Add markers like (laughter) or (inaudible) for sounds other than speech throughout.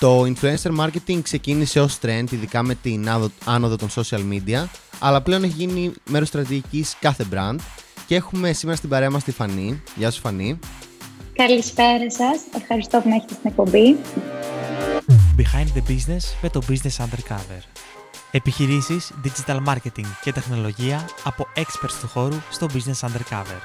Το influencer marketing ξεκίνησε ως trend, ειδικά με την άνοδο των social media, αλλά πλέον έχει γίνει μέρος στρατηγικής κάθε brand και έχουμε σήμερα στην παρέα μας τη Φανή. Γεια σου Φανή. Καλησπέρα σας. Ευχαριστώ που με έχετε στην εκπομπή. Behind the Business με το Business Undercover. Επιχειρήσεις, digital marketing και τεχνολογία από experts του χώρου στο Business Undercover.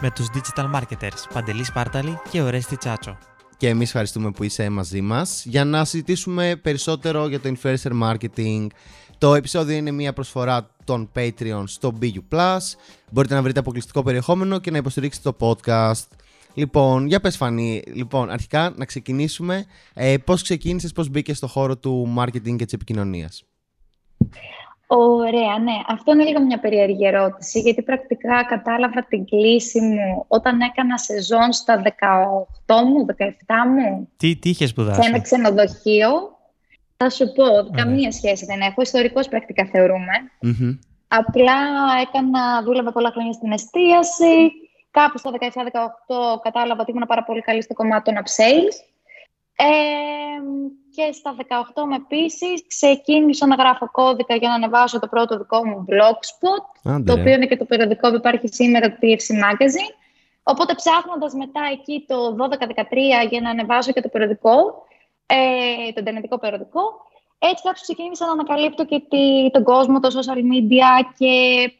Με τους digital marketers Παντελή Σπάρταλη και Ορέστη Τσάτσο και εμείς ευχαριστούμε που είσαι μαζί μας για να συζητήσουμε περισσότερο για το influencer marketing. Το επεισόδιο είναι μια προσφορά των Patreon στο BU+. Μπορείτε να βρείτε αποκλειστικό περιεχόμενο και να υποστηρίξετε το podcast. Λοιπόν, για πες Φανή, λοιπόν, αρχικά να ξεκινήσουμε. Ε, πώς ξεκίνησες, πώς μπήκες στο χώρο του marketing και της επικοινωνίας; Ωραία, ναι. Αυτό είναι λίγο μια περίεργη ερώτηση, γιατί πρακτικά κατάλαβα την κλίση μου όταν έκανα σεζόν στα 18 μου, 17 μου. Τι, τι είχες σπουδάσει; Σε ένα ξενοδοχείο. Θα σου πω, καμία σχέση δεν έχω. Ιστορικός πρακτικά Απλά έκανα, δούλευα πολλά χρόνια στην εστίαση. Κάπου στα 17-18 κατάλαβα ότι ήμουν πάρα πολύ καλή στο κομμάτι των upsales. Ε, και στα 18 με επίσης ξεκίνησα να γράφω κώδικα για να ανεβάσω το πρώτο δικό μου blogspot, το οποίο είναι και το περιοδικό που υπάρχει σήμερα, το TFC Magazine. Οπότε ψάχνοντας μετά εκεί το 12-13 για να ανεβάσω και το περιοδικό, ε, το ιντερνετικό περιοδικό, έτσι κάπως ξεκίνησα να ανακαλύπτω και τη, τον κόσμο, το social media και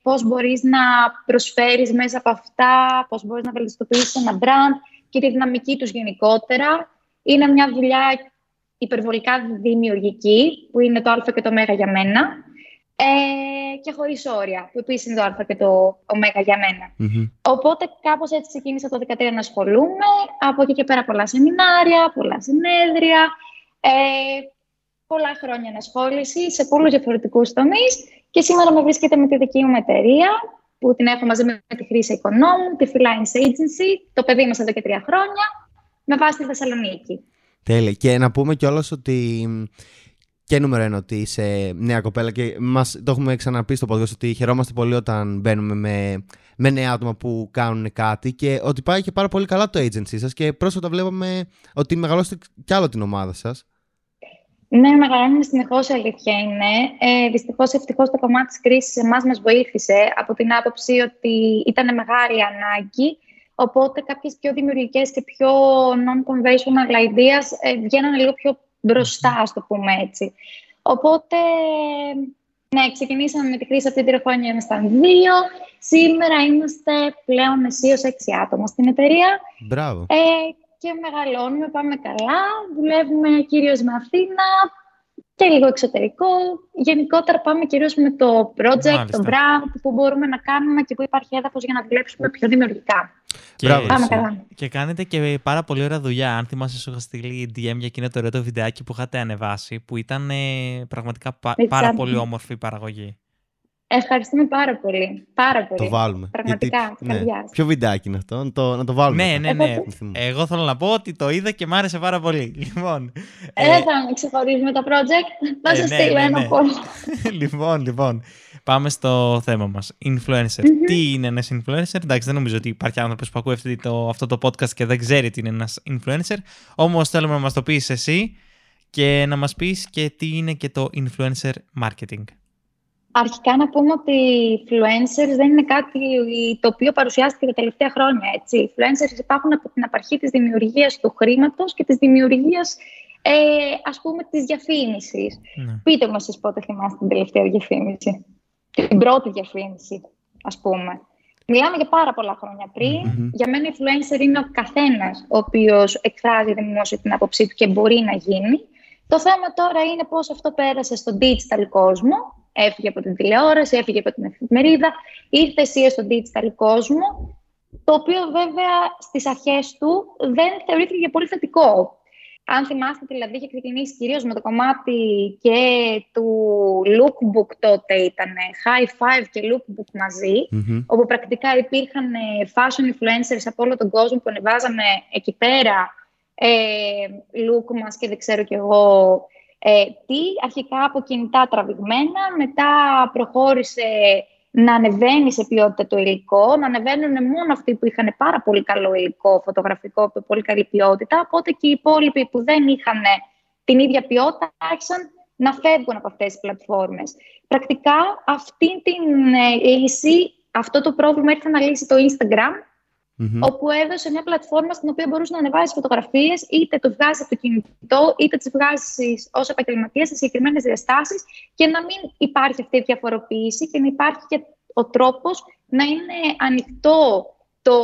πώς μπορείς να προσφέρεις μέσα από αυτά, πώς μπορείς να βελτιστοποιήσεις ένα brand και τη δυναμική τους γενικότερα. Είναι μια δουλειά υπερβολικά δημιουργική, που είναι το α και το ω για μένα, ε, και χωρίς όρια, που επίσης είναι το α και το ω για μένα. Οπότε κάπως έτσι ξεκίνησα το 2013 να ασχολούμαι, από εκεί και πέρα πολλά σεμινάρια, πολλά συνέδρια, ε, πολλά χρόνια ενασχόληση σε πολλούς διαφορετικούς τομείς. Και σήμερα με βρίσκεται με τη δική μου εταιρεία που την έχω μαζί με τη Χρήση Οικονόμου, τη Freelance Agency, το παιδί μας εδώ και τρία χρόνια, με βάση τη Θεσσαλονίκη. Τέλεια. Και να πούμε κιόλας ότι και νούμερο ένα ότι είσαι νέα κοπέλα και μας, το έχουμε ξαναπεί στο podcast ότι χαιρόμαστε πολύ όταν μπαίνουμε με, με νέα άτομα που κάνουν κάτι και ότι πάει και πάρα πολύ καλά το agency σας και πρόσφατα βλέπαμε ότι μεγαλώσετε κι άλλο την ομάδα σας. Ναι, μεγαλώνουμε συνεχώς, η αλήθεια είναι. Ε, Δυστυχώς, ευτυχώς το κομμάτι της κρίσης εμάς μας βοήθησε από την άποψη ότι ήταν μεγάλη ανάγκη Οπότε κάποιες πιο δημιουργικές και πιο non-conventional ideas ε, βγαίνουν λίγο πιο μπροστά, ας το πούμε έτσι. Οπότε, ναι, ξεκινήσαμε με τη κρίση αυτή τη χρόνια, ήμασταν δύο. Σήμερα είμαστε πλέον ως έξι άτομα στην εταιρεία. Μπράβο. Ε, και μεγαλώνουμε, πάμε καλά. Δουλεύουμε κυρίως με Αθήνα και λίγο εξωτερικό. Γενικότερα πάμε κυρίως με το project, το brand που μπορούμε να κάνουμε και που υπάρχει έδαφος για να δουλέψουμε πιο δημιουργικά. Και, και κάνετε και πάρα πολύ ωραία δουλειά. Αν θυμάσαι, σου είχα στείλει DM για εκείνο το ωραίο βιντεάκι που είχατε ανεβάσει, που ήταν ε, πραγματικά πάρα πολύ όμορφη η παραγωγή. Ευχαριστούμε πάρα πολύ. Πάρα πολύ. Το βάλουμε. Πραγματικά. Γιατί, ναι. Ποιο βιντεάκι είναι αυτό, να το, να το βάλουμε. Ναι, ναι, ναι. Εγώ θέλω να πω ότι το είδα και μ' άρεσε πάρα πολύ. (laughs) Λοιπόν, ε, δεν θα ξεχωρίζουμε το project. Θα ε, σα ναι, στείλω ναι, ένα ναι. (laughs) λοιπόν, λοιπόν. Πάμε στο θέμα μας. Influencer. Τι είναι ένας influencer; Εντάξει, δεν νομίζω ότι υπάρχει άνθρωπος που ακούει το, αυτό το podcast και δεν ξέρει τι είναι ένας influencer. Όμως θέλουμε να μας το πεις εσύ και να μας πεις και τι είναι και το influencer marketing. Αρχικά να πούμε ότι οι influencers δεν είναι κάτι το οποίο παρουσιάστηκε τα τελευταία χρόνια. Έτσι. Οι influencers υπάρχουν από την απαρχή της δημιουργίας του χρήματος και της δημιουργίας ε, ας πούμε της διαφήμισης. Ναι. Πείτε μου εσείς πότε θυμάστε την τελευταία διαφήμιση την πρώτη διαφήμιση, ας πούμε. Μιλάμε για πάρα πολλά χρόνια πριν. Για μένα, influencer είναι ο καθένας ο οποίος εκφράζει δημόσια την άποψή του και μπορεί να γίνει. Το θέμα τώρα είναι πώς αυτό πέρασε στον digital κόσμο. Έφυγε από την τηλεόραση, έφυγε από την εφημερίδα, ήρθε εσύ στον digital κόσμο. Το οποίο βέβαια στις αρχές του δεν θεωρήθηκε πολύ θετικό. Αν θυμάστε, δηλαδή, είχε ξεκινήσει κυρίως με το κομμάτι και του lookbook τότε ήταν high five και lookbook μαζι όπου πρακτικά υπήρχαν ε, fashion influencers από όλο τον κόσμο που ανεβάζαμε εκεί πέρα ε, look μας και δεν ξέρω κι εγώ ε, τι, αρχικά από κινητά τραβηγμένα, μετά προχώρησε να ανεβαίνει σε ποιότητα το υλικό, να ανεβαίνουν μόνο αυτοί που είχαν πάρα πολύ καλό υλικό φωτογραφικό, με πολύ καλή ποιότητα, οπότε και οι υπόλοιποι που δεν είχαν την ίδια ποιότητα, άρχισαν να φεύγουν από αυτές τις πλατφόρμες. Πρακτικά αυτή την ε, λύση, αυτό το πρόβλημα ήρθε να λύσει το Instagram, mm όπου έδωσε μια πλατφόρμα στην οποία μπορούσε να ανεβάσεις φωτογραφίες, είτε το βγάζεις από το κινητό, είτε τις βγάζεις ως επαγγελματία σε συγκεκριμένες διαστάσεις και να μην υπάρχει αυτή η διαφοροποίηση και να υπάρχει και ο τρόπος να είναι ανοιχτό το,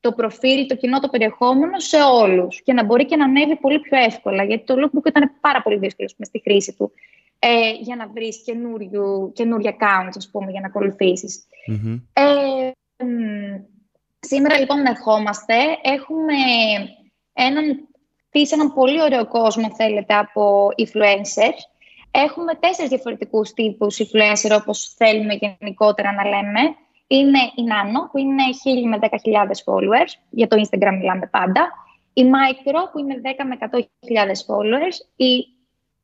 το προφίλ, το κοινό, το περιεχόμενο σε όλους και να μπορεί και να ανέβει πολύ πιο εύκολα. Γιατί το lookbook ήταν πάρα πολύ δύσκολο στη χρήση του ε, για να βρεις καινούργια accounts, ας πούμε, για να ακολουθήσεις. Ε, Σήμερα λοιπόν ερχόμαστε, έχουμε έναν, χτίσει έναν πολύ ωραίο κόσμο θέλετε από influencers. Έχουμε τέσσερις διαφορετικούς τύπους influencer όπως θέλουμε γενικότερα να λέμε. Είναι η Nano που είναι 1.000 με 10.000 followers, για το Instagram μιλάμε πάντα. Η Micro που είναι 10 με 100.000 followers. Η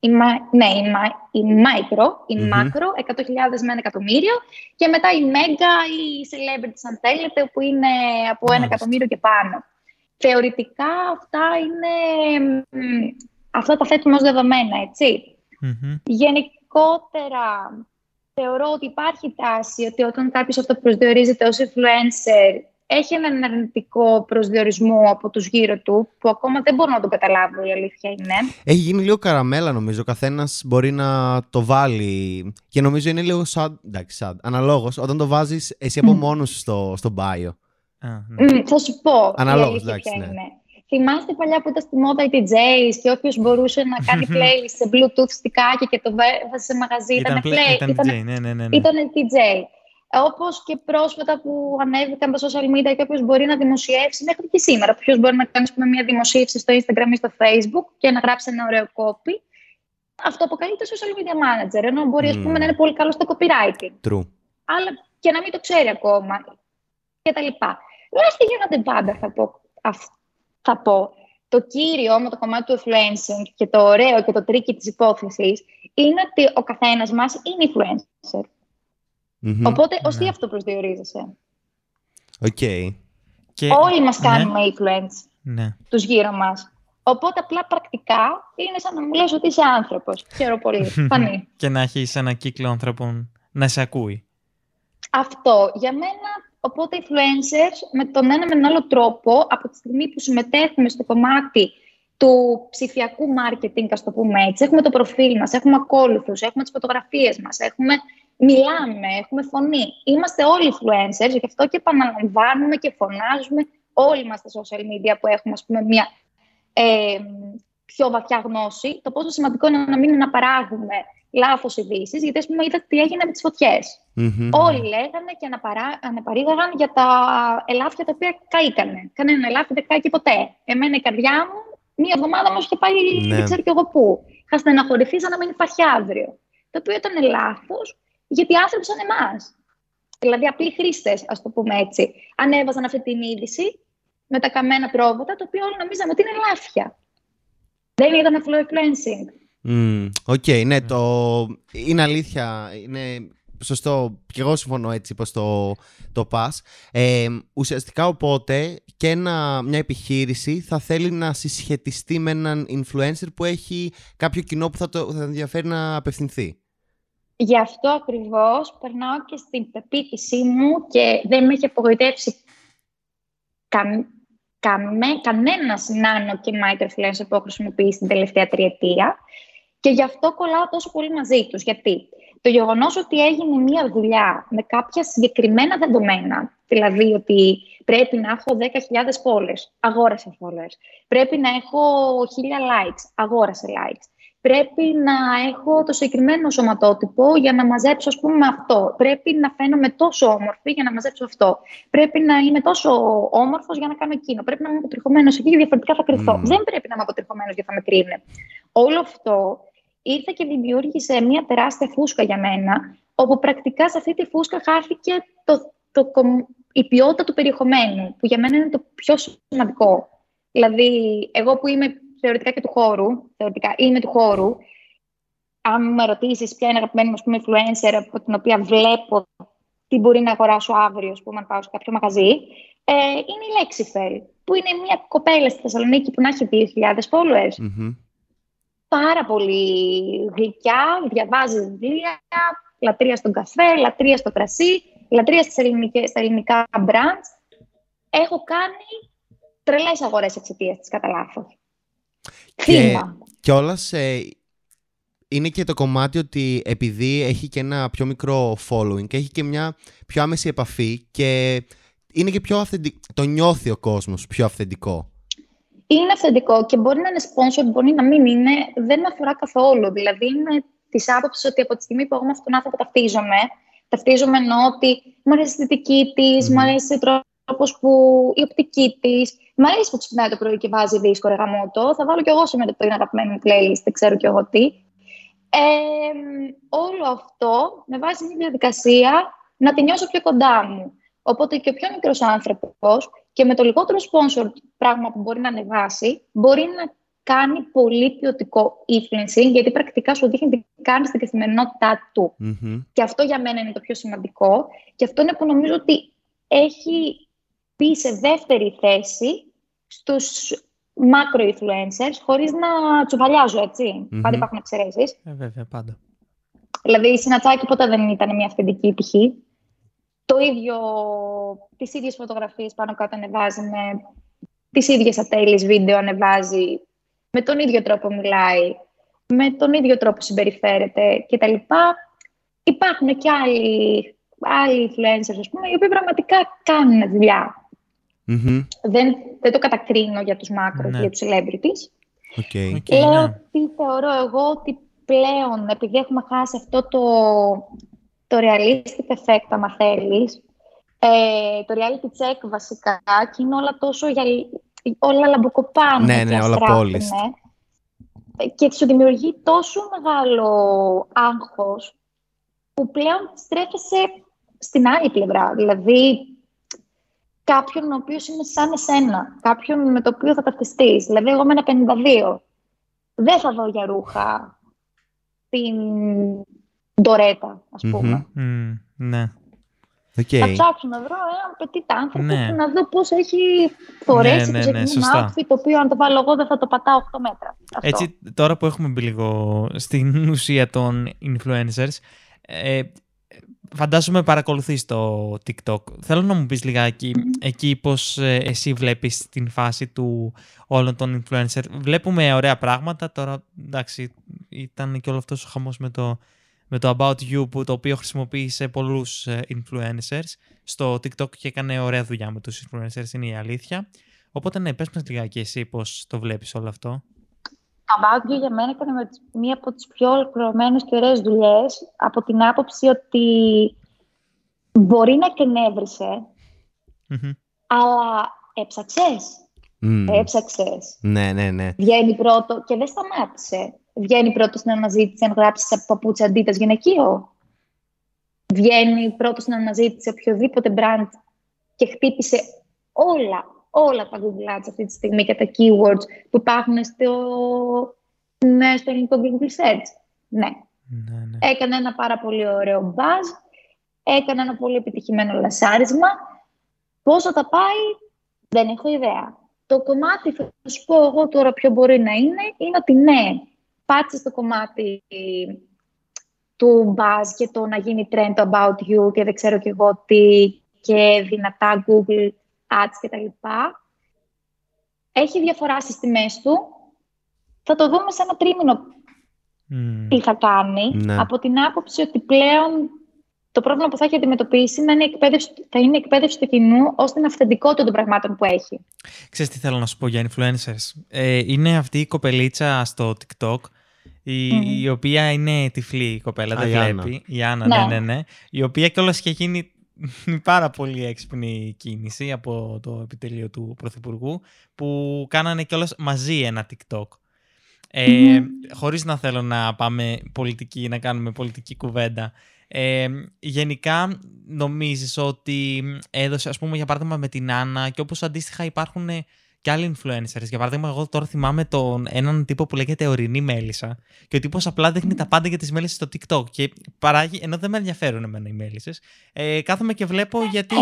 η, ναι, η, η Micro, η mm Macro, 100.000 με ένα εκατομμύριο. Και μετά η Mega ή η Celebrity, αν θέλετε, που είναι από ένα εκατομμύριο και πάνω. Θεωρητικά αυτά είναι... Αυτά τα θέτουμε ως δεδομένα, Γενικότερα, θεωρώ ότι υπάρχει τάση ότι όταν κάποιος αυτοπροσδιορίζεται ως influencer έχει έναν αρνητικό προσδιορισμό από τους γύρω του, που ακόμα δεν μπορώ να το καταλάβω, η αλήθεια είναι. Έχει γίνει λίγο καραμέλα, νομίζω. Ο καθένας μπορεί να το βάλει. Και νομίζω είναι λίγο σαν. Εντάξει, σαν. Αναλόγως, όταν το βάζεις εσύ από mm. μόνος στο, στο bio. ναι. θα σου πω. Αναλόγως, εντάξει. Ναι. Είναι. Θυμάστε παλιά που ήταν στη μόδα οι DJs και όποιος μπορούσε να κάνει play σε Bluetooth στικάκι και το βάζει σε μαγαζί. Ήταν, ήταν play. Ήταν, ήταν, DJ, ναι, ναι, ναι. Ήταν DJ. Όπως και πρόσφατα που ανέβηκαν τα social media και όποιος μπορεί να δημοσιεύσει, μέχρι και σήμερα. Ποιο μπορεί να κάνει πούμε, μια δημοσίευση στο Instagram ή στο Facebook και να γράψει ένα ωραίο copy. Αυτό αποκαλείται social media manager, ενώ μπορεί mm. πούμε, να είναι πολύ καλό στο copywriting. True. Αλλά και να μην το ξέρει ακόμα. Και τα λοιπά. Δεν αυτή γίνονται πάντα, θα πω. Θα πω. Το κύριο με το κομμάτι του influencing και το ωραίο και το tricky της υπόθεσης είναι ότι ο καθένας μας είναι influencer. Mm-hmm. Οπότε, ως τι ναι. αυτό προσδιορίζεσαι; Οκ. Και... Όλοι μας ναι. κάνουμε influence, ναι. τους γύρω μας. Οπότε απλά πρακτικά είναι σαν να μου λες ότι είσαι άνθρωπος. Χαίρο πολύ. (laughs) Φανή. και να έχεις ένα κύκλο ανθρώπων να σε ακούει. Αυτό. Για μένα, οπότε influencers με τον ένα με τον άλλο τρόπο, από τη στιγμή που συμμετέχουμε στο κομμάτι του ψηφιακού marketing, ας το πούμε έτσι. Έχουμε το προφίλ μας, έχουμε ακόλουθους, έχουμε τις φωτογραφίες μας, έχουμε... μιλάμε, έχουμε φωνή. Είμαστε όλοι influencers, γι' αυτό και επαναλαμβάνουμε και φωνάζουμε όλοι μας στα social media που έχουμε ας πούμε, μια ε, πιο βαθιά γνώση. Το πόσο σημαντικό είναι να μην αναπαράγουμε λάθος ειδήσεις, γιατί ας πούμε είδατε τι έγινε με τις φωτιές. Όλοι λέγανε και αναπαρά, αναπαρήγαγαν για τα ελάφια τα οποία καήκανε. Κανένα ελάφι δεν καήκε ποτέ. Εμένα η καρδιά μου μία εβδομάδα μου είχε πάει ναι. δεν ξέρω κι εγώ πού. Είχα στεναχωρηθεί σαν να μην υπάρχει αύριο. Το οποίο ήταν λάθος, γιατί άνθρωποι σαν εμάς. Δηλαδή, απλοί χρήστες, ας το πούμε έτσι, ανέβαζαν αυτή την είδηση με τα καμένα πρόβατα, το οποίο όλοι νομίζαμε ότι είναι αλήθεια. Δεν ήταν flow cleansing. OK, mm, okay, ναι, το... είναι αλήθεια. Είναι σωστό, και εγώ συμφωνώ έτσι πως το, το πας. Ε, ουσιαστικά οπότε και ένα, μια επιχείρηση θα θέλει να συσχετιστεί με έναν influencer που έχει κάποιο κοινό που θα, το, θα ενδιαφέρει να απευθυνθεί. Γι' αυτό ακριβώς περνάω και στην πεποίθησή μου και δεν με έχει απογοητεύσει κα, καμέ, κανένα νάνο και micro-influencer που έχω χρησιμοποιήσει την τελευταία τριετία και γι' αυτό κολλάω τόσο πολύ μαζί τους. Γιατί το γεγονός ότι έγινε μία δουλειά με κάποια συγκεκριμένα δεδομένα, δηλαδή ότι πρέπει να έχω 10.000 followers, αγόρασε followers. Πρέπει να έχω 1.000 likes, αγόρασε likes. Πρέπει να έχω το συγκεκριμένο σωματότυπο για να μαζέψω, ας πούμε, αυτό. Πρέπει να φαίνομαι τόσο όμορφη για να μαζέψω αυτό. Πρέπει να είμαι τόσο όμορφος για να κάνω εκείνο. Πρέπει να είμαι αποτριχωμένος εκεί, διαφορετικά θα κρυθώ. Mm. Δεν πρέπει να είμαι αποτριχωμένος για να με κρίνει. Όλο αυτό ήρθε και δημιούργησε μια τεράστια φούσκα για μένα, όπου πρακτικά σε αυτή τη φούσκα χάθηκε το, το, η ποιότητα του περιεχομένου, που για μένα είναι το πιο σημαντικό. Δηλαδή, εγώ που είμαι θεωρητικά και του χώρου, θεωρητικά είμαι του χώρου, αν με ρωτήσεις ποια είναι αγαπημένη μου πούμε, influencer από την οποία βλέπω τι μπορεί να αγοράσω αύριο, πούμε, αν πάω σε κάποιο μαγαζί, ε, είναι η Lexifel, που είναι μια κοπέλα στη Θεσσαλονίκη που να έχει 2.000 followers. πάρα πολύ γλυκιά, διαβάζει βιβλία, λατρεία στον καφέ, λατρεία στο κρασί, λατρεία στις ελληνικές, στα ελληνικά μπραντς. Έχω κάνει τρελές αγορές εξαιτίας της κατά λάθο. Και κιόλας ε, είναι και το κομμάτι ότι επειδή έχει και ένα πιο μικρό following, έχει και μια πιο άμεση επαφή και είναι και πιο αυθεντικό. Το νιώθει ο κόσμος πιο αυθεντικό. Είναι αυθεντικό και μπορεί να είναι sponsor, μπορεί να μην είναι. Δεν με αφορά καθόλου. Δηλαδή, είναι της άποψης ότι από τη στιγμή που εγώ με αυτόν τον άνθρωπο ταυτίζομαι, ταυτίζομαι εννοώ ότι μου αρέσει η αισθητική της, mm. μου αρέσει ο τρόπο που. η οπτική της. Μου αρέσει που ξυπνάει το πρωί και βάζει δίσκο ρε Θα βάλω κι εγώ σε το την αγαπημένη μου playlist, δεν ξέρω κι εγώ τι. Ε, όλο αυτό με βάζει μια διαδικασία να τη νιώσω πιο κοντά μου. Οπότε και ο πιο μικρός άνθρωπος και με το λιγότερο sponsor πράγμα που μπορεί να ανεβάσει, μπορεί να κάνει πολύ ποιοτικό influencing, γιατί πρακτικά σου δείχνει τι κάνει στην καθημερινότητά του. Και αυτό για μένα είναι το πιο σημαντικό. Και αυτό είναι που νομίζω ότι έχει πει σε δεύτερη θέση στους macro-influencers, χωρίς να τσουβαλιάζω, έτσι. Mm-hmm. Πάντα υπάρχουν εξαιρέσεις. Ε, βέβαια, πάντα. Δηλαδή, η Συνατσάκη ποτέ δεν ήταν μια αυθεντική πτυχή. Το ίδιο, τις ίδιες φωτογραφίες πάνω κάτω ανεβάζει με τις ίδιες ατέλειες βίντεο ανεβάζει, με τον ίδιο τρόπο μιλάει, με τον ίδιο τρόπο συμπεριφέρεται κτλ. Υπάρχουν και άλλοι, άλλοι influencers, ας πούμε, οι οποίοι πραγματικά κάνουν δουλειά. Mm-hmm. Δεν, δεν το κατακρίνω για τους μάκρος, ναι. για τους celebrities. Okay. okay Λέω ναι. ότι θεωρώ εγώ ότι πλέον, επειδή έχουμε χάσει αυτό το, το realistic effect, άμα θέλεις, ε, το reality check βασικά, και είναι όλα τόσο για, όλα λαμποκοπάνε ναι, ναι, όλα πόλεις. Και σου δημιουργεί τόσο μεγάλο άγχος που πλέον στρέφεσαι στην άλλη πλευρά. Δηλαδή, κάποιον ο οποίος είναι σαν εσένα, κάποιον με το οποίο θα ταυτιστείς. Δηλαδή, εγώ με ένα 52, δεν θα δω για ρούχα την ντορέτα, ας πούμε. ναι. Okay. Θα ψάξω να βρω έναν πετύτα άνθρωπος ναι. να δω πώς έχει φορέσει ναι, ναι, ναι, ναι, outfit, το οποίο αν το βάλω εγώ δεν θα το πατάω 8 μέτρα. Αυτό. Έτσι, τώρα που έχουμε μπει λίγο στην ουσία των influencers, ε, φαντάζομαι παρακολουθείς το TikTok. Θέλω να μου πεις λιγάκι mm-hmm. εκεί πώς ε, εσύ βλέπεις την φάση του όλων των influencers. Βλέπουμε ωραία πράγματα, τώρα εντάξει ήταν και όλο αυτός ο χαμός με το με το About You που το οποίο χρησιμοποίησε πολλούς ε, influencers στο TikTok και έκανε ωραία δουλειά με τους influencers, είναι η αλήθεια. Οπότε ναι, πες μας λιγάκι εσύ πώς το βλέπεις όλο αυτό. Το About You για μένα έκανε μία από τις πιο ολοκληρωμένες και ωραίες δουλειές από την άποψη ότι μπορεί να εκνευρισε αλλά έψαξες. Mm. Έψαξες. Ναι, ναι, ναι. Βγαίνει πρώτο και δεν σταμάτησε βγαίνει πρώτο στην αναζήτηση αν γράψεις από παπούτσια αντίτα γυναικείο. Βγαίνει πρώτο στην αναζήτηση οποιοδήποτε brand και χτύπησε όλα, όλα τα Google Ads αυτή τη στιγμή και τα keywords που υπάρχουν στο, ναι, στο ελληνικό Google Search. Ναι. ναι, ναι. Έκανε ένα πάρα πολύ ωραίο buzz, έκανε ένα πολύ επιτυχημένο λασάρισμα. Πόσο θα πάει, δεν έχω ιδέα. Το κομμάτι, θα σου πω εγώ τώρα ποιο μπορεί να είναι, είναι ότι ναι, πάτησε στο κομμάτι του buzz και το να γίνει trend το about you και δεν ξέρω και εγώ τι και δυνατά Google Ads και τα λοιπά. Έχει διαφορά στις τιμές του. Θα το δούμε σε ένα τρίμηνο τι θα κάνει. Ναι. Από την άποψη ότι πλέον το πρόβλημα που θα έχει αντιμετωπίσει είναι εκπαίδευση, θα είναι η εκπαίδευση του κοινού ως την αυθεντικότητα των πραγμάτων που έχει. Ξέρεις τι θέλω να σου πω για influencers. Ε, είναι αυτή η κοπελίτσα στο TikTok η, οποία είναι τυφλή η κοπέλα, δεν βλέπει. Η Άννα, ναι. ναι, ναι, Η οποία κιόλας είχε γίνει (laughs) πάρα πολύ έξυπνη κίνηση από το επιτελείο του Πρωθυπουργού που κάνανε κιόλας μαζί ένα TikTok. Ε, Χωρίς να θέλω να πάμε πολιτική, να κάνουμε πολιτική κουβέντα. Ε, γενικά νομίζεις ότι έδωσε, ας πούμε για παράδειγμα με την Άννα και όπως αντίστοιχα υπάρχουν και άλλοι influencers. Για παράδειγμα, εγώ τώρα θυμάμαι τον έναν τύπο που λέγεται Ορεινή Μέλισσα. Και ο τύπος απλά δείχνει τα πάντα για τις μέλισσες στο TikTok. Και παράγει, ενώ δεν με ενδιαφέρουν εμένα οι μέλισσες, ε, κάθομαι και βλέπω γιατί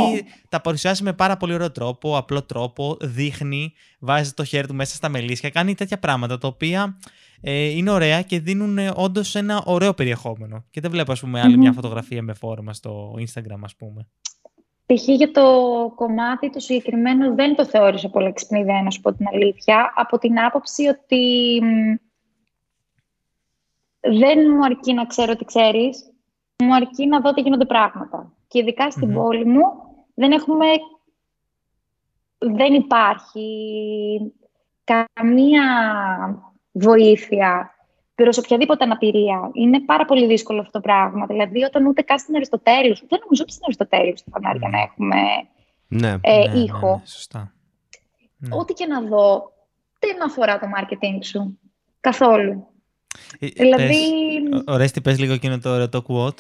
τα παρουσιάζει με πάρα πολύ ωραίο τρόπο, απλό τρόπο, δείχνει, βάζει το χέρι του μέσα στα μελίσια, κάνει τέτοια πράγματα τα οποία ε, είναι ωραία και δίνουν όντως ένα ωραίο περιεχόμενο. Και δεν βλέπω, ας πούμε, άλλη μια φωτογραφία με φόρμα στο Instagram, ας πούμε. Π.χ. για το κομμάτι του συγκεκριμένου δεν το θεώρησα πολύ εξυπνιδέα, να σου πω την αλήθεια, από την άποψη ότι δεν μου αρκεί να ξέρω τι ξέρεις, μου αρκεί να δω τι γίνονται πράγματα. Και ειδικά στην πόλη μου δεν έχουμε... Δεν υπάρχει καμία βοήθεια προ οποιαδήποτε αναπηρία. Είναι πάρα πολύ δύσκολο αυτό το πράγμα. Δηλαδή, όταν ούτε καν στην Αριστοτέλου, δεν νομίζω ότι στην Αριστοτέλους στα φανάρια να έχουμε ναι, ε, ναι, ναι, ήχο. ναι, σωστά. Ναι. Ό,τι και να δω, δεν αφορά το marketing σου. Καθόλου. Ε, Δηλαδή- πες, ο- Ορέστη, πες λίγο εκείνο το ωραίο το quote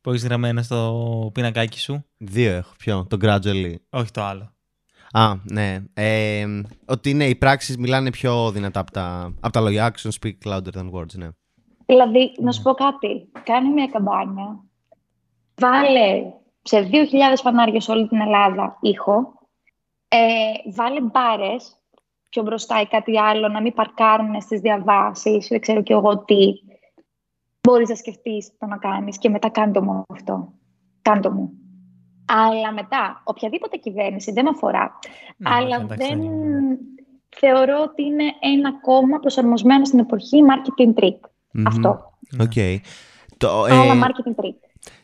που έχεις γραμμένο στο πινακάκι σου. Δύο έχω. Ποιο, το gradually. Όχι το άλλο. Α, ναι. Ε, ότι ναι, οι πράξεις μιλάνε πιο δυνατά από τα, από τα λόγια. Action speak louder than words, ναι. Δηλαδή, να σου πω κάτι. Κάνε μια καμπάνια. Βάλε σε 2.000 φανάρια σε όλη την Ελλάδα ήχο. Ε, βάλε μπάρες πιο μπροστά ή κάτι άλλο, να μην παρκάρουν στις διαβάσεις, δεν ξέρω και εγώ τι. Μπορείς να σκεφτείς το να κάνεις και μετά κάντο μου αυτό. Κάντο μου. Αλλά μετά, οποιαδήποτε κυβέρνηση δεν με αφορά. Ναι, αλλά εντάξει, δεν δεν είναι. θεωρώ ότι είναι ένα κόμμα προσαρμοσμένο στην εποχή marketing trick. Μμμ. Αυτό. Οκ. Το, ε, Αλλά marketing trick.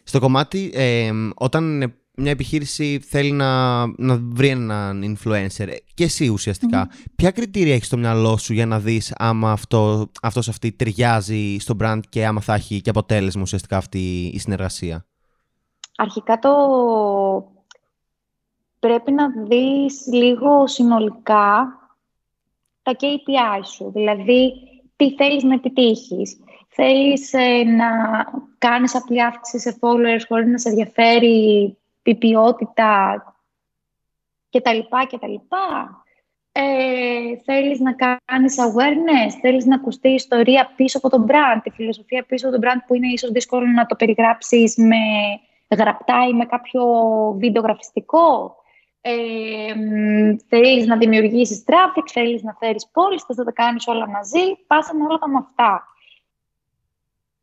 στο κομμάτι, ε, όταν ε, μια επιχείρηση θέλει να, να βρει έναν influencer ε, και εσύ ουσιαστικα ποια κριτήρια έχεις στο μυαλό σου για να δεις άμα αυτό, αυτός αυτή ταιριάζει στο brand και άμα θα έχει και αποτέλεσμα ουσιαστικά αυτή η συνεργασία; Αρχικά το πρέπει να δεις λίγο συνολικά τα KPI σου. Δηλαδή, τι θέλεις να επιτύχεις. Θέλεις ε, να κάνεις απλή αύξηση σε followers χωρίς να σε ενδιαφέρει η ποιότητα κτλ. κτλ. Ε, θέλεις να κάνεις awareness, θέλεις να ακουστεί η ιστορία πίσω από τον brand, τη φιλοσοφία πίσω από τον brand που είναι ίσως δύσκολο να το περιγράψεις με γραπτά ή με κάποιο βίντεο γραφιστικό. Ε, μ, θέλεις να δημιουργήσεις traffic, θέλεις να φέρεις πόλεις, θες να τα κάνεις όλα μαζί, πάσα με όλα τα με αυτά.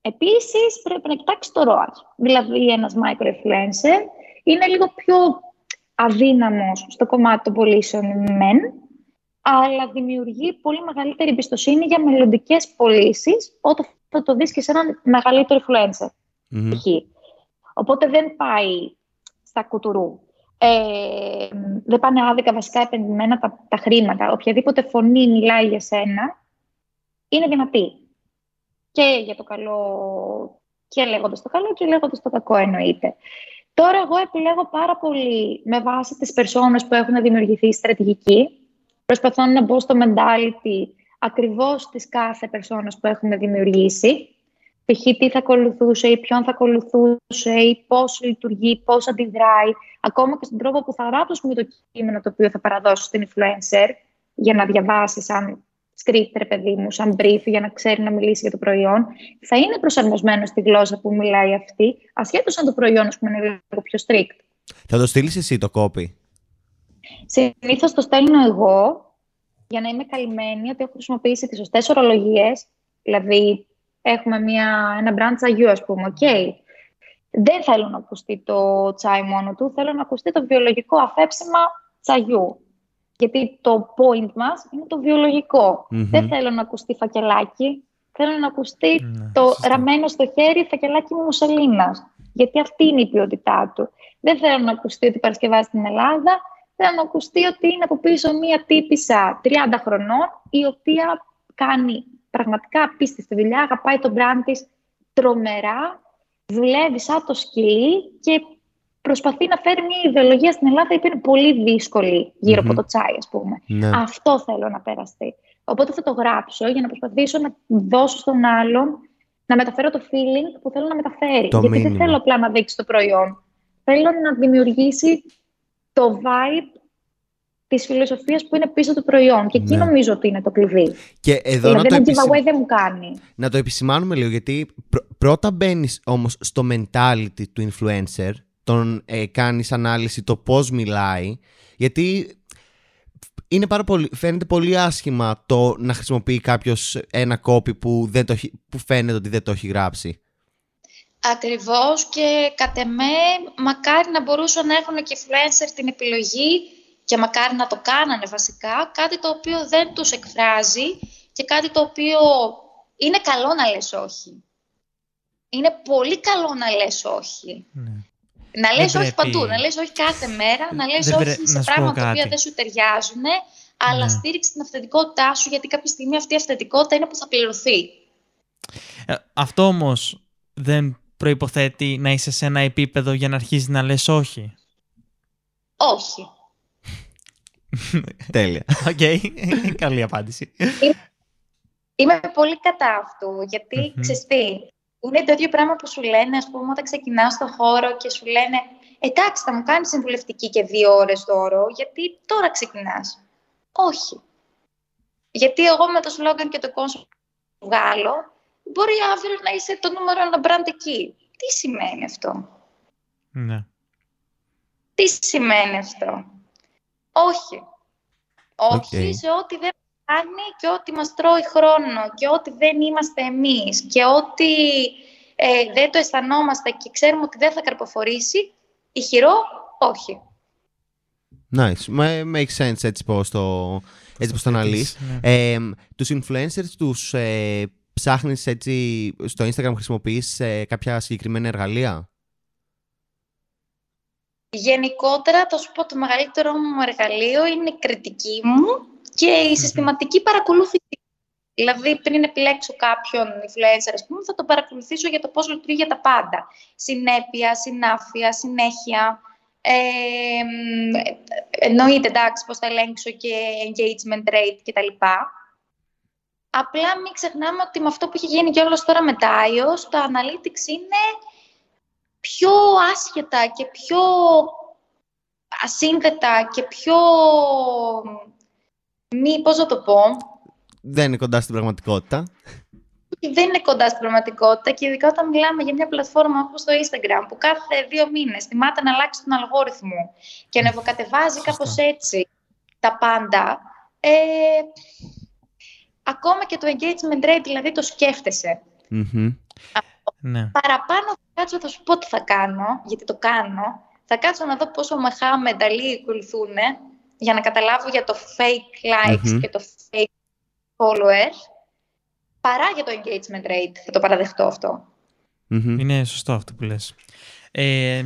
Επίσης, πρέπει να κοιτάξεις το ROAS. Δηλαδή, ένας micro-influencer είναι λίγο πιο αδύναμος στο κομμάτι των πωλήσεων μεν, αλλά δημιουργεί πολύ μεγαλύτερη εμπιστοσύνη για μελλοντικές πωλήσεις όταν θα το δεις και σε έναν μεγαλύτερο influencer. Μμμ. π.χ. Οπότε δεν πάει στα κουτουρού. Ε, δεν πάνε άδικα βασικά επενδυμένα τα, τα χρήματα. Οποιαδήποτε φωνή μιλάει για σένα είναι δυνατή. Και για το καλό, και λέγοντας το καλό και λέγοντας το κακό εννοείται. Τώρα εγώ επιλέγω πάρα πολύ με βάση τις περσόνες που έχουν δημιουργηθεί στρατηγική. Προσπαθώ να μπω στο mentality ακριβώς της κάθε περσόνας που έχουμε δημιουργήσει π.χ. τι θα ακολουθούσε ή ποιον θα ακολουθούσε ή πώς λειτουργεί, πώς αντιδράει, ακόμα και στον τρόπο που θα γράψουμε το κείμενο το οποίο θα παραδώσω στην influencer για να διαβάσει σαν script, ρε παιδί μου, σαν brief για να ξέρει να μιλήσει για το προϊόν, θα είναι προσαρμοσμένο στη γλώσσα που μιλάει αυτή, ασχέτως αν το προϊόν ας πούμε, είναι λίγο πιο strict. Θα το στείλεις εσύ το copy; Συνήθως το στέλνω εγώ για να είμαι καλυμμένη ότι έχω χρησιμοποιήσει τις σωστές ορολογίες. Δηλαδή, έχουμε μια, ένα brand τσαγιού, ας πούμε. Οκ. Δεν θέλω να ακουστεί το τσάι μόνο του, θέλω να ακουστεί το βιολογικό αφέψημα τσαγιού. Γιατί το point μας είναι το βιολογικο Μμμ. Δεν θέλω να ακουστεί φακελάκι, θέλω να ακουστεί Ναι, το σωστά. ραμμένο στο χέρι φακελάκι μουσελίνας. Γιατί αυτή είναι η ποιότητά του. Δεν θέλω να ακουστεί ότι παρασκευάζει στην Ελλάδα, θέλω να ακουστεί ότι είναι από πίσω μία τύπισσα 30 χρονών, η οποία κάνει πραγματικά απίστευτη δουλειά, αγαπάει τον brand της τρομερά, δουλεύει σαν το σκυλί και προσπαθεί να φέρει μια ιδεολογία στην Ελλάδα η οποία είναι πολύ δύσκολη γύρω Μμμ. από το τσάι, ας πούμε. Ναι. Αυτό θέλω να περαστεί. Οπότε θα το γράψω για να προσπαθήσω να δώσω στον άλλον να μεταφέρω το feeling που θέλω να μεταφέρει. Το Γιατί μήνυμα. δεν θέλω απλά να δείξει το προϊόν. Θέλω να δημιουργήσει το vibe της φιλοσοφίας που είναι πίσω του προϊόν. Και εκεί Ναι. νομίζω ότι είναι το κλειδί. Και εδώ να δηλαδή το, ένα επισημ... giveaway δεν μου κάνει. να το επισημάνουμε λίγο, γιατί πρω- πρώτα μπαίνεις όμως στο mentality του influencer, τον ε, κάνεις ανάλυση το πώς μιλάει, γιατί είναι πάρα πολύ, φαίνεται πολύ άσχημα το να χρησιμοποιεί κάποιος ένα κόπι που, δεν το, που φαίνεται ότι δεν το έχει γράψει. Ακριβώς και κατ' εμέ μακάρι να μπορούσαν να έχουν και influencer την επιλογή και μακάρι να το κάνανε βασικά, κάτι το οποίο δεν τους εκφράζει και κάτι το οποίο είναι καλό να λες όχι. Είναι πολύ καλό να λες όχι. Ναι. Να λες όχι παντού, να λες όχι κάθε μέρα, να λες όχι σε πράγματα τα οποία δεν σου ταιριάζουν, αλλά ναι. στήριξε την αυθεντικότητά σου, γιατί κάποια στιγμή αυτή η αυθεντικότητα είναι που θα πληρωθεί. Ε, αυτό όμως δεν προϋποθέτει να είσαι σε ένα επίπεδο για να αρχίσεις να λες όχι. Όχι. Τέλεια. OK, okay. καλή απάντηση. Είμαι πολύ κατά αυτού, γιατί mm είναι το ίδιο πράγμα που σου λένε, ας πούμε, όταν ξεκινάς στο χώρο και σου λένε «Εντάξει, θα μου κάνεις συμβουλευτική και δύο ώρες δώρο, γιατί τώρα ξεκινάς». Όχι. Γιατί εγώ με το σλόγκαν και το concept που βγάλω, μπορεί αύριο να είσαι το νούμερο ένα brand εκεί. Τι σημαίνει αυτό; Ναι. Τι σημαίνει αυτό; Όχι. Όχι σε ό,τι δεν κάνει και ό,τι μας τρώει χρόνο και ό,τι δεν είμαστε εμείς και ό,τι ε, δεν το αισθανόμαστε και ξέρουμε ότι δεν θα καρποφορήσει, ηχηρό, όχι. Nice. Makes sense έτσι πως το, έτσι πως το αναλύεις. Ναι. Ε, τους influencers τους ε, ψάχνεις έτσι στο Instagram χρησιμοποιείς ε, κάποια συγκεκριμένα εργαλεία; Γενικότερα, θα σου πω, το μεγαλύτερο μου εργαλείο είναι η κριτική μου και η συστηματική παρακολούθηση. Δηλαδή, πριν επιλέξω κάποιον influencer, ας πούμε, θα το παρακολουθήσω για το πώς λειτουργεί για τα πάντα. Συνέπεια, συνάφεια, συνέχεια. Ε, εννοείται, εντάξει, πώς θα ελέγξω και engagement rate κτλ. Απλά μην ξεχνάμε ότι με αυτό που έχει γίνει και όλος τώρα με τα iOS, το analytics είναι πιο άσχετα και πιο ασύνδετα και πιο μη, πώς να το πω. Δεν είναι κοντά στην πραγματικότητα. Δεν είναι κοντά στην πραγματικότητα και ειδικά όταν μιλάμε για μια πλατφόρμα όπως το Instagram που κάθε δύο μήνες θυμάται να αλλάξει τον αλγόριθμο και να ευοκατεβάζει κάπως έτσι τα πάντα. Ε, ακόμα και το engagement rate, δηλαδή το σκέφτεσαι. Ναι. Παραπάνω θα κάτσω, θα σου πω τι θα κάνω, γιατί το κάνω. Θα κάτσω να δω πόσο με Νταλή ακολουθούν για να καταλάβω για το fake likes και το fake followers, παρά για το engagement rate. Θα το παραδεχτώ Είναι σωστό αυτό που λες. Ε,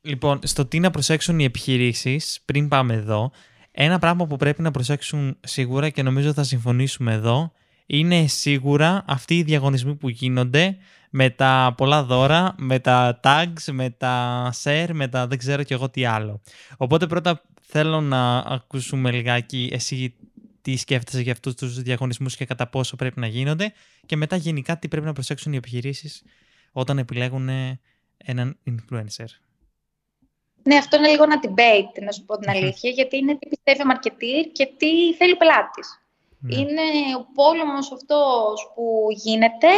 λοιπόν, στο τι να προσέξουν οι επιχειρήσεις, πριν πάμε εδώ, ένα πράγμα που πρέπει να προσέξουν σίγουρα και νομίζω θα συμφωνήσουμε εδώ, είναι σίγουρα αυτοί οι διαγωνισμοί που γίνονται με τα πολλά δώρα, με τα tags, με τα share, με τα δεν ξέρω και εγώ τι άλλο. Οπότε πρώτα θέλω να ακούσουμε λιγάκι εσύ τι σκέφτεσαι για αυτούς τους διαγωνισμούς και κατά πόσο πρέπει να γίνονται και μετά γενικά τι πρέπει να προσέξουν οι επιχειρήσεις όταν επιλέγουν έναν influencer. Ναι, αυτό είναι λίγο ένα debate, να σου πω την αλήθεια, γιατί είναι τι πιστεύει ο marketer και τι θέλει ο πελάτης. Ναι. Είναι ο πόλεμος αυτός που γίνεται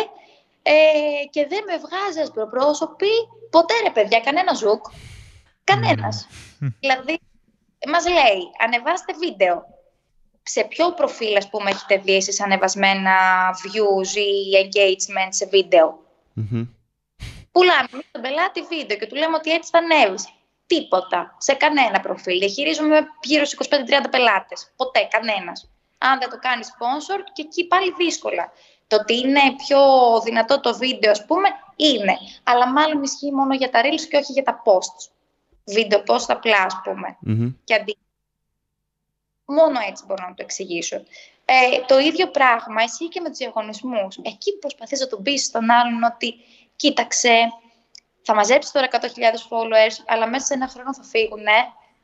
ε, και δεν με βγάζεις ασπροπρόσωπη ποτέ ρε παιδιά, κανένας ζουκ. Κανένας. δηλαδή, μας λέει, ανεβάστε βίντεο. Σε ποιο προφίλ, ας πούμε, έχετε δει εσείς ανεβασμένα views ή engagement σε βίντεο; Mm-hmm. Πουλάμε τον πελάτη βίντεο και του λέμε ότι έτσι θα ανέβεις. Τίποτα. Σε κανένα προφίλ. Διαχειρίζομαι γύρω στους 25-30 πελάτες. Ποτέ, κανένας. Αν δεν το κάνεις sponsor και εκεί πάλι δύσκολα. Το ότι είναι πιο δυνατό το βίντεο, ας πούμε, είναι. Αλλά μάλλον ισχύει μόνο για τα reels και όχι για τα posts βίντεο post απλά, ας πούμε. Και αντί... Μόνο έτσι μπορώ να το εξηγήσω. Ε, το ίδιο πράγμα ισχύει και με τους διαγωνισμούς. Εκεί που προσπαθείς να τον πεις στον άλλον ότι κοίταξε, θα μαζέψεις τώρα 100.000 followers, αλλά μέσα σε ένα χρόνο θα φύγουν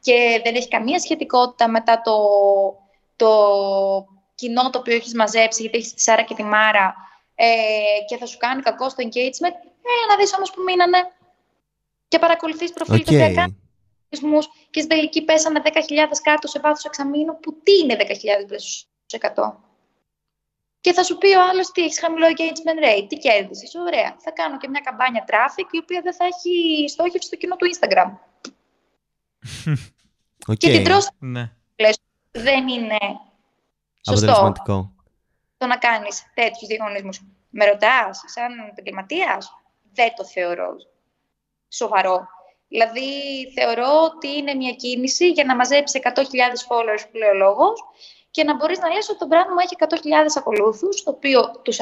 και δεν έχει καμία σχετικότητα μετά το, το κοινό το οποίο έχεις μαζέψει, γιατί έχεις τη Σάρα και τη Μάρα ε, και θα σου κάνει κακό στο engagement. Ε, να δεις όμως που μείνανε και παρακολουθείς προφίλ okay. και στην τελική πέσανε 10.000 κάτω σε βάθος εξαμήνου, που τι είναι 10.000 100. Και θα σου πει ο άλλος τι έχεις χαμηλό engagement rate, τι κέρδισες. Ωραία. Θα κάνω και μια καμπάνια traffic η οποία δεν θα έχει στόχευση στο κοινό του Instagram. (laughs) Okay. Και την τρώσει. Ναι. δεν είναι σωστό το να κάνεις τέτοιους διαγωνισμούς. Με ρωτάς, σαν επαγγελματίας, δεν το θεωρώ σοβαρό. Δηλαδή, θεωρώ ότι είναι μια κίνηση για να μαζέψει 100.000 followers που λέει ο λόγος και να μπορείς να λες ότι το brand μου έχει 100.000 ακολούθους, το οποίο τους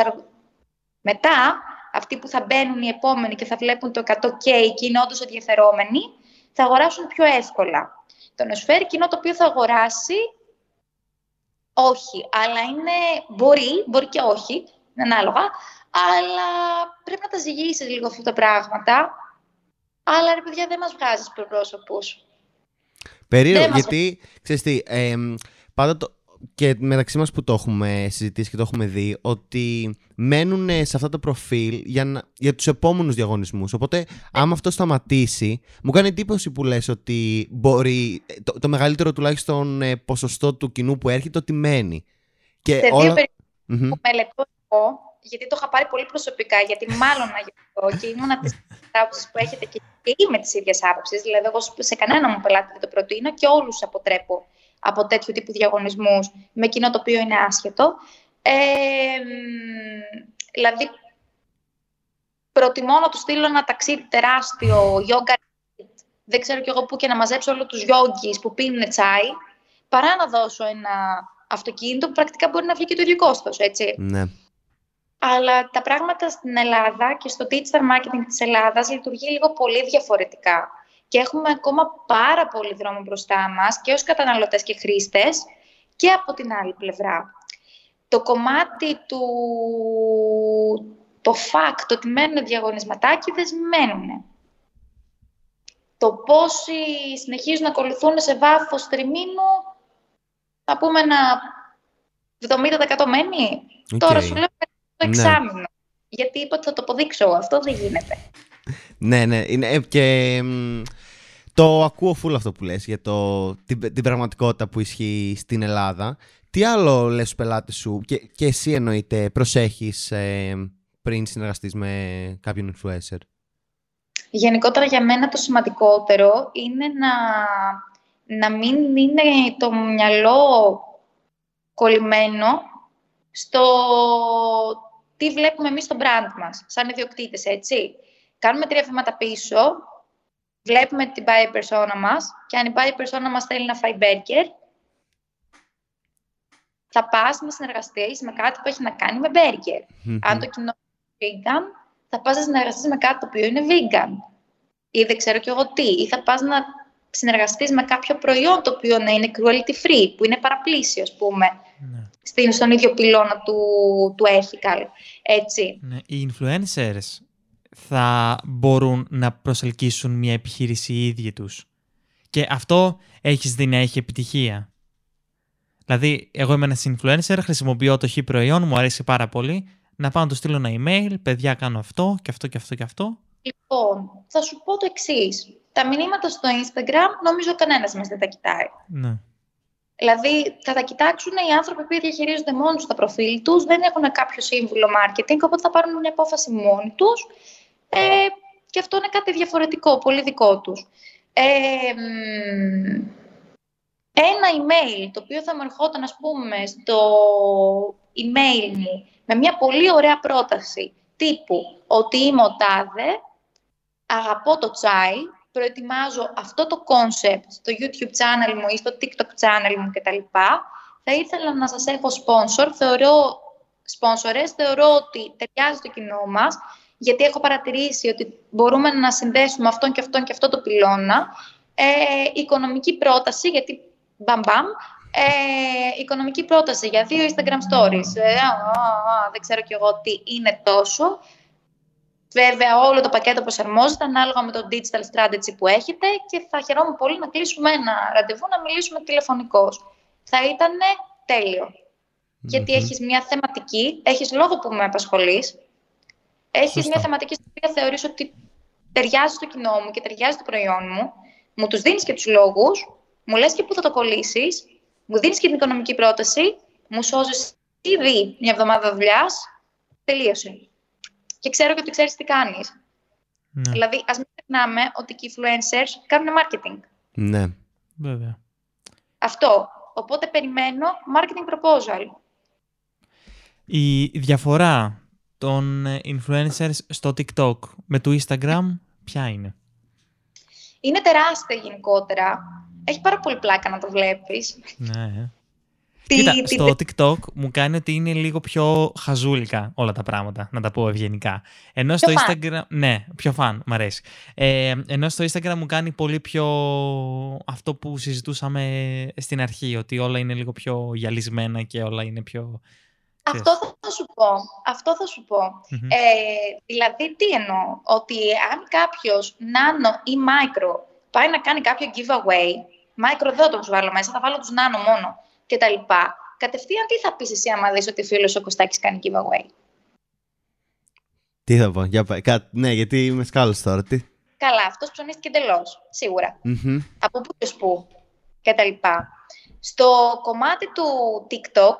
μετά, αυτοί που θα μπαίνουν οι επόμενοι και θα βλέπουν το 100K και είναι όντως ενδιαφερόμενοι, θα αγοράσουν πιο εύκολα. Το να σου φέρει κοινό το οποίο θα αγοράσει, όχι. Αλλά είναι, μπορεί, μπορεί και όχι, είναι ανάλογα, αλλά πρέπει να τα ζυγίσεις λίγο αυτά τα πράγματα. Αλλά ρε παιδιά δεν μας βγάζεις πρόσωπους. Περίεργο, γιατί, ξέρεις τι, ε, πάντα το, και μεταξύ μας που το έχουμε συζητήσει και το έχουμε δει ότι μένουν σε αυτά τα προφίλ για, να, για τους επόμενους διαγωνισμούς. Οπότε άμα αυτό σταματήσει μου κάνει εντύπωση που λες ότι μπορεί το, το μεγαλύτερο τουλάχιστον ε, ποσοστό του κοινού που έρχεται ότι μένει. Και σε όλα... δύο περιπτώσεις που μελετώ γιατί το είχα πάρει πολύ προσωπικά, γιατί μάλλον αγιωτώ και ήμουν από τις άποψεις που έχετε και, και είμαι της ίδιας άποψης. Δηλαδή, εγώ σε κανένα μου πελάτη δεν το προτείνω και όλους αποτρέπω από τέτοιου τύπου διαγωνισμούς με κοινό το οποίο είναι άσχετο. Ε, δηλαδή, προτιμώ να τους στείλω ένα ταξίδι τεράστιο, yoga, δεν ξέρω κι εγώ πού και να μαζέψω όλους τους γιόγκις που πίνουν τσάι, παρά να δώσω ένα αυτοκίνητο που πρακτικά μπορεί να βγει και το ίδιο κόστος, έτσι. Ναι. Αλλά τα πράγματα στην Ελλάδα και στο digital marketing της Ελλάδας λειτουργεί λίγο πολύ διαφορετικά και έχουμε ακόμα πάρα πολύ δρόμο μπροστά μας και ως καταναλωτές και χρήστες και από την άλλη πλευρά. Το κομμάτι του... το fact ότι μένουν διαγωνισματάκιδες μένουν. Το πόσοι συνεχίζουν να ακολουθούν σε βάθος τριμήνου, θα πούμε ένα 70% μένει. Τώρα σου λέω το ναι. εξάμεινο. Γιατί είπα ότι θα το αποδείξω. Αυτό δεν γίνεται. Ναι, ναι. Είναι, ε, και το ακούω φουλ αυτό που λες για το, την, την πραγματικότητα που ισχύει στην Ελλάδα. Τι άλλο λες στους πελάτες σου και, και εσύ εννοείται προσέχεις ε, πριν συνεργαστείς με κάποιον influencer; Γενικότερα για μένα το σημαντικότερο είναι να, να μην είναι το μυαλό κολλημένο στο τι βλέπουμε εμείς στο brand μας, σαν ιδιοκτήτες, έτσι. Κάνουμε τρία βήματα πίσω βλέπουμε την buyer persona μας και αν η buyer persona μας θέλει να φάει burger, θα πας να συνεργαστείς με κάτι που έχει να κάνει με burger. Αν το κοινό είναι vegan, θα πας να συνεργαστείς με κάτι το οποίο είναι vegan. Ή δεν ξέρω κι εγώ τι. Ή θα πας να συνεργαστείς με κάποιο προϊόν το οποίο να είναι cruelty free, που είναι παραπλήσιο, ας πούμε. Ναι. στον ίδιο πυλώνα του, του ethical. Έτσι. Ναι. Οι influencers θα μπορούν να προσελκύσουν μια επιχείρηση οι ίδιοι τους. Και αυτό έχεις δει να έχει επιτυχία. Δηλαδή, εγώ είμαι ένας influencer, χρησιμοποιώ το χ προϊόν, μου αρέσει πάρα πολύ, να πάω να του στείλω ένα email, παιδιά κάνω αυτό και αυτό και αυτό και αυτό. Λοιπόν, θα σου πω το εξής. Τα μηνύματα στο Instagram νομίζω κανένας μας δεν τα κοιτάει. Ναι. Δηλαδή, θα τα κοιτάξουν οι άνθρωποι που διαχειρίζονται μόνοι στα προφίλ τους, δεν έχουν κάποιο σύμβουλο marketing, οπότε θα πάρουν μια απόφαση μόνοι τους ε, και αυτό είναι κάτι διαφορετικό, πολύ δικό τους. Ε, ένα email το οποίο θα μου ερχόταν, ας πούμε, στο email μου με μια πολύ ωραία πρόταση τύπου ότι είμαι ο τάδε, αγαπώ το τσάι, προετοιμάζω αυτό το concept στο YouTube channel μου ή στο TikTok channel μου κτλ. Θα ήθελα να σας έχω sponsor, θεωρώ sponsors, θεωρώ ότι ταιριάζει το κοινό μας γιατί έχω παρατηρήσει ότι μπορούμε να συνδέσουμε αυτόν και αυτόν και αυτό το πυλώνα. Ε, οικονομική πρόταση, γιατί μπαμ μπαμ, ε, οικονομική πρόταση για δύο Instagram stories. Ε, δεν ξέρω κι εγώ τι είναι τόσο. Βέβαια, όλο το πακέτο προσαρμόζεται ανάλογα με το digital strategy που έχετε και θα χαιρόμουν πολύ να κλείσουμε ένα ραντεβού να μιλήσουμε τηλεφωνικώς. Θα ήταν Γιατί έχεις μια θεματική, έχεις λόγο που με απασχολείς, έχεις μια θεματική στην οποία θεωρείς ότι ταιριάζει στο κοινό μου και ταιριάζει στο προϊόν μου, μου τους δίνεις και τους λόγους, μου λες και πού θα το κολλήσεις, μου δίνεις και την οικονομική πρόταση, μου σώζεις ήδη μια εβδομάδα δουλειάς, τελείωσε. Και ξέρω και ότι ξέρεις τι κάνεις. Ναι. Δηλαδή, ας μην ξεχνάμε ότι και οι influencers κάνουν marketing. Ναι. Βέβαια. Αυτό. Οπότε περιμένω marketing proposal. Η διαφορά των influencers στο TikTok με το Instagram ποια είναι; Είναι τεράστια γενικότερα. Έχει πάρα πολύ πλάκα να το βλέπεις. Ναι. Κοίτα, στο TikTok μου κάνει ότι είναι λίγο πιο χαζούλικα όλα τα πράγματα, να τα πω ευγενικά. Ενώ στο Instagram. Ναι, πιο φαν, μ' αρέσει. Ε, ενώ στο Instagram μου κάνει πολύ πιο αυτό που συζητούσαμε στην αρχή, ότι όλα είναι λίγο πιο γυαλισμένα και όλα είναι πιο. Αυτό θα σου πω. Αυτό θα σου πω. Ε, δηλαδή, τι εννοώ. Ότι αν κάποιος nano ή micro πάει να κάνει κάποιο giveaway, micro δεν θα το βάλω μέσα, θα βάλω τους nano μόνο κτλ. Κατευθείαν τι θα πεις εσύ άμα δεις ότι φίλος ο Κωστάκης κάνει giveaway; Τι θα πω, για Κα... Ναι, γιατί είμαι σκάλος τώρα. Τι... Καλά, αυτός ψωνίστηκε εντελώς, Από πού και πού κτλ. Στο κομμάτι του TikTok,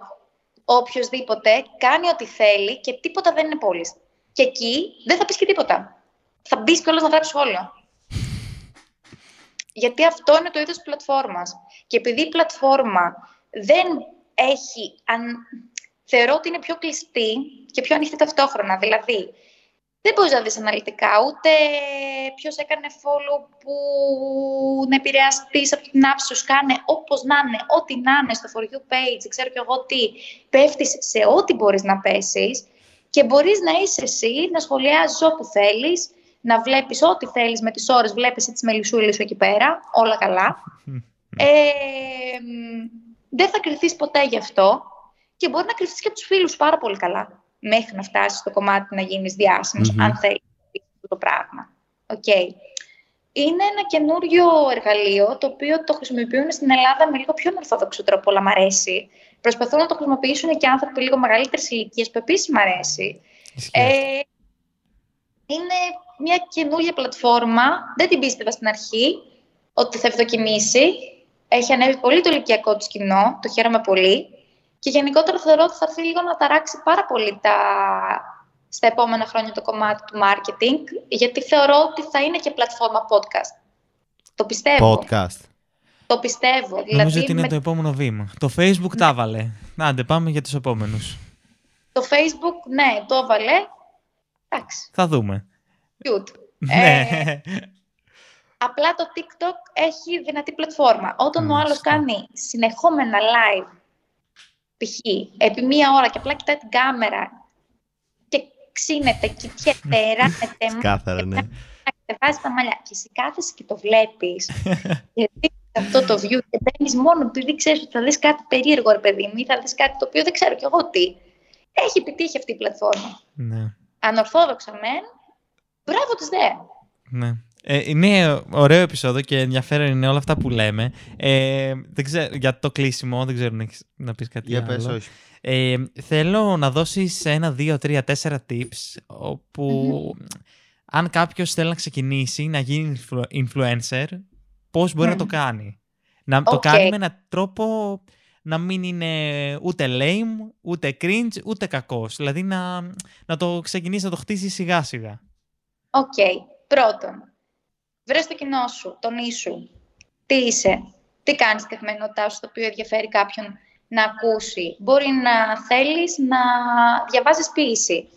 οποιοδήποτε κάνει ό,τι θέλει και τίποτα δεν είναι πόλη. Και εκεί δεν θα πεις και τίποτα. Θα μπεις κιόλας να γράψεις σχόλιο. Γιατί αυτό είναι το είδος πλατφόρμας. Και επειδή η πλατφόρμα δεν έχει... Αν... Θεωρώ ότι είναι πιο κλειστή και πιο ανοιχτή ταυτόχρονα. Δηλαδή, δεν μπορείς να δεις αναλυτικά ούτε ποιος έκανε follow που να επηρεαστείς από την άψη σου. Κάνε όπως να είναι, ό,τι να είναι στο For You page, ξέρω κι εγώ τι. Πέφτεις σε ό,τι μπορείς να πέσεις και μπορείς να είσαι εσύ, να σχολιάζεις όπου θέλεις, να βλέπεις ό,τι θέλεις με τις ώρες. Βλέπεις τις μελισσούλες σου εκεί πέρα. Όλα καλά. (laughs) ε, δεν θα κρυφτείς ποτέ γι' αυτό και μπορεί να κρυφτείς και από τους φίλους πάρα πολύ καλά μέχρι να φτάσεις στο κομμάτι να γίνεις αν θέλεις αυτό το πράγμα. Okay. Είναι ένα καινούριο εργαλείο το οποίο το χρησιμοποιούν στην Ελλάδα με λίγο πιο ορθόδοξο τρόπο, αλλά μ' αρέσει. Προσπαθούν να το χρησιμοποιήσουν και άνθρωποι λίγο μεγαλύτερης ηλικίας που επίσης μ' αρέσει. Ε, είναι μια καινούργια πλατφόρμα. Δεν την πίστευα στην αρχή ότι θα ευδοκιμήσει έχει ανέβει πολύ το ηλικιακό του κοινό, το χαίρομαι πολύ. Και γενικότερα θεωρώ ότι θα έρθει λίγο να ταράξει πάρα πολύ τα... στα επόμενα χρόνια το κομμάτι του marketing, γιατί θεωρώ ότι θα είναι και πλατφόρμα podcast. Το πιστεύω. Podcast. Το πιστεύω. Δηλαδή, Νομίζω ότι είναι το επόμενο βήμα. Το Facebook τα έβαλε. Άντε, πάμε για τους επόμενους. Το Facebook, ναι, το έβαλε. Εντάξει. Θα δούμε. Cute. (laughs) Ναι. Ε, Απλά το TikTok έχει δυνατή πλατφόρμα. Όταν ο άλλος κάνει συνεχόμενα live, π.χ. επί μία ώρα και απλά κοιτάει την κάμερα και ξύνεται, κοιτιέται, ράνεται, (laughs) Κάθαρα, ναι. και βάζει τα μαλλιά και εσύ κάθεσαι και το βλέπεις (laughs) γιατί αυτό το view και μπαίνεις μόνο επειδή ξέρεις ότι θα δεις κάτι περίεργο, ρε παιδί μου, ή θα δεις κάτι το οποίο δεν ξέρω κι εγώ τι. Έχει επιτύχει αυτή η πλατφόρμα. Ναι. Ανορθόδοξα μεν, μπράβο της δε. Ναι. Ε, είναι ωραίο επεισόδιο και ενδιαφέρον είναι όλα αυτά που λέμε. Ε, δεν ξέρω, για το κλείσιμο, δεν ξέρω να πεις κάτι για άλλο. Πες, όχι. Ε, θέλω να δώσεις ένα, δύο, τρία, τέσσερα tips όπου αν κάποιος θέλει να ξεκινήσει να γίνει influencer, πώς μπορεί να το κάνει. Να το κάνει με έναν τρόπο να μην είναι ούτε lame, ούτε cringe, ούτε κακός. Δηλαδή να, να το ξεκινήσεις να το χτίσεις σιγά σιγά. OK. Okay. Πρώτον, βρες το κοινό σου, το niche σου. Τι είσαι, τι κάνεις στην καθημερινότητά σου, το οποίο ενδιαφέρει κάποιον να ακούσει. Μπορεί να θέλεις να διαβάζεις ποίηση.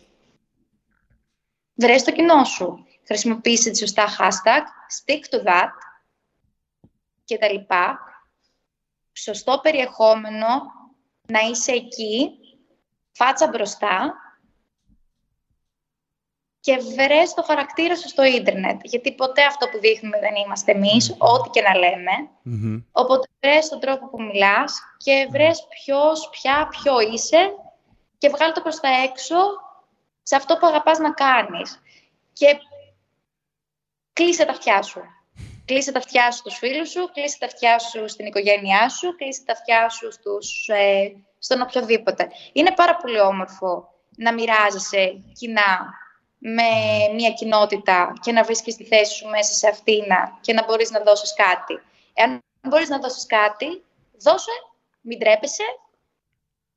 Βρες το κοινό σου. Χρησιμοποίησε τη σωστά hashtag, stick to that και τα λοιπά. Σωστό περιεχόμενο, να είσαι εκεί, φάτσα μπροστά και βρες το χαρακτήρα σου στο ίντερνετ. Γιατί ποτέ αυτό που δείχνουμε δεν είμαστε εμείς, ό,τι και να λέμε. Οπότε βρες τον τρόπο που μιλάς και βρες ποιος, ποια, ποιο είσαι και βγάλει το προς τα έξω σε αυτό που αγαπάς να κάνεις. Και κλείσε τα αυτιά σου. Κλείσε τα αυτιά σου στους φίλους σου, κλείσε τα αυτιά σου στην οικογένειά σου, κλείσε τα αυτιά σου στους, ε, στον οποιοδήποτε. Είναι πάρα πολύ όμορφο να μοιράζεσαι κοινά με μια κοινότητα και να βρίσκεις τη θέση σου μέσα σε αυτήν και να μπορείς να δώσεις κάτι. Εάν μπορείς να δώσεις κάτι, δώσε, μην τρέπεσαι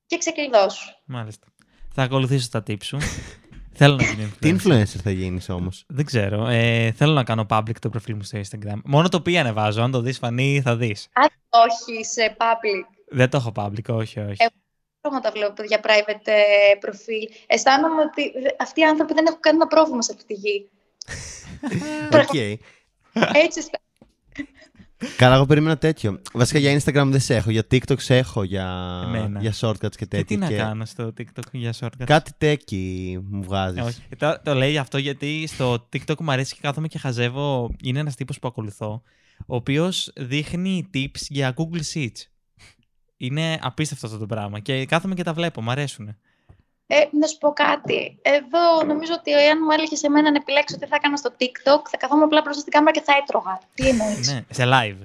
και ξεκλειδώσου. Μάλιστα. Θα ακολουθήσω τα tips σου. (laughs) θέλω να γίνω influencer. Τι influencer θα γίνεις όμως; Δεν ξέρω. Ε, θέλω να κάνω public το προφίλ μου στο Instagram. Μόνο το οποίο ανεβάζω. Αν το δεις φανεί θα δεις. Α, όχι σε public. Δεν το έχω public, όχι, όχι. Εγώ τα βλέπω για private ε, προφίλ. Αισθάνομαι ότι αυτοί οι άνθρωποι δεν έχουν κανένα πρόβλημα σε αυτή τη γη. (laughs) Okay. Έτσι Καλά, εγώ περίμενα τέτοιο. Βασικά για Instagram δεν σε έχω, για TikTok σε έχω για, για shortcuts και τέτοια. Και τι να κάνω στο TikTok για shortcuts; Κάτι τέκι μου βγάζεις. Το, το λέει αυτό γιατί στο TikTok μου αρέσει και κάθομαι και χαζεύω. Είναι ένας τύπος που ακολουθώ, ο οποίος δείχνει tips για Google Sheets. Είναι απίστευτο αυτό το πράγμα και κάθομαι και τα βλέπω, μου αρέσουν. Ε, να σου πω κάτι. Εδώ νομίζω ότι αν μου έλεγες σε μένα να επιλέξω τι θα έκανα στο TikTok, θα καθόμουν απλά μπροστά στην κάμερα και θα έτρωγα. Τι εννοείς; ναι, σε live.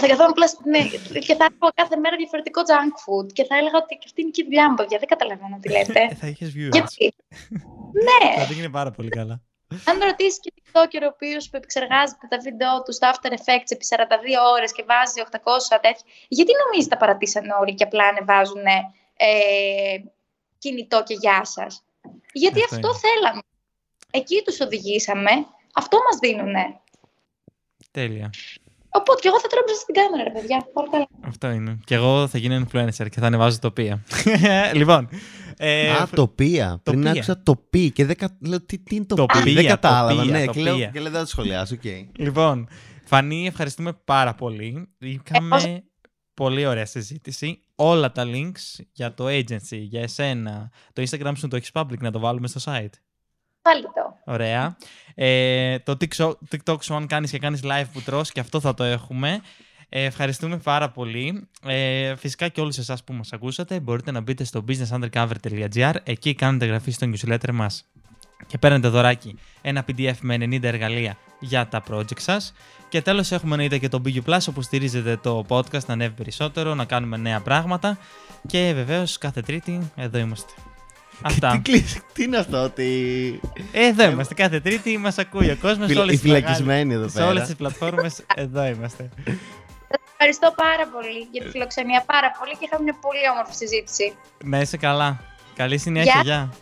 Θα καθόμουν απλά. Ναι, και θα έλεγα κάθε μέρα διαφορετικό junk food και θα έλεγα ότι αυτή είναι και η δουλειά μου, παιδιά. Δεν καταλαβαίνω τι λέτε. Ε, θα είχες viewers. Γιατί. ναι. (laughs) Θα είναι πάρα πολύ καλά. Αν ρωτήσεις και TikToker ο οποίος που επεξεργάζεται τα βίντεο του στο After Effects επί 42 ώρες και βάζει 800 τέτοια, γιατί νομίζεις τα παρατήσαν όλοι και απλά ανεβάζουν ε, κινητό και γεια σας; Γιατί αυτό, αυτό θέλαμε. Εκεί τους οδηγήσαμε, αυτό μας δίνουνε. Τέλεια. Οπότε και εγώ θα τρώω στην κάμερα, ρε παιδιά. Πολύ καλά. Αυτό είναι. Και εγώ θα γίνω influencer και θα ανεβάζω τοπία. (laughs) λοιπόν. Ε, Α, τοπία. Πριν άκουσα τοπί και δεν, λέω, τι, τι είναι τοπία; τοπία δεν κατάλαβα. Τοπία, ναι, τοπία. και λέω, και λέω δεν το σχολιάσω. Okay. Λοιπόν, Φανή, ευχαριστούμε πάρα πολύ. Είχαμε πολύ ωραία συζήτηση. Όλα τα links για το agency, για εσένα, το Instagram σου το έχεις public, να το βάλουμε στο site; Πάλι το. Ωραία. Ε, το TikTok, TikTok σου αν κάνεις και κάνεις live που τρως και αυτό θα το έχουμε. Ε, ευχαριστούμε πάρα πολύ. Ε, φυσικά και όλους εσάς που μας ακούσατε μπορείτε να μπείτε στο businessundercover.gr εκεί κάνετε εγγραφή στο newsletter μας και παίρνετε δωράκι ένα PDF με 90 εργαλεία για τα project σας. Και τέλος έχουμε εννοείται και το BU Plus όπου στηρίζετε το podcast να ανέβει περισσότερο, να κάνουμε νέα πράγματα και βεβαίως κάθε τρίτη εδώ είμαστε. Αυτά. Τι, τι είναι αυτό, ότι. Εδώ είμαστε. Κάθε Τρίτη μας ακούει ο κόσμος. Οι φυλακισμένοι εδώ πέρα. Σε όλες τις πλατφόρμες εδώ είμαστε. (laughs) Ευχαριστώ πάρα πολύ για τη φιλοξενία. Πάρα πολύ και είχαμε μια πολύ όμορφη συζήτηση. Να είσαι καλά. Καλή συνέχεια. Γεια.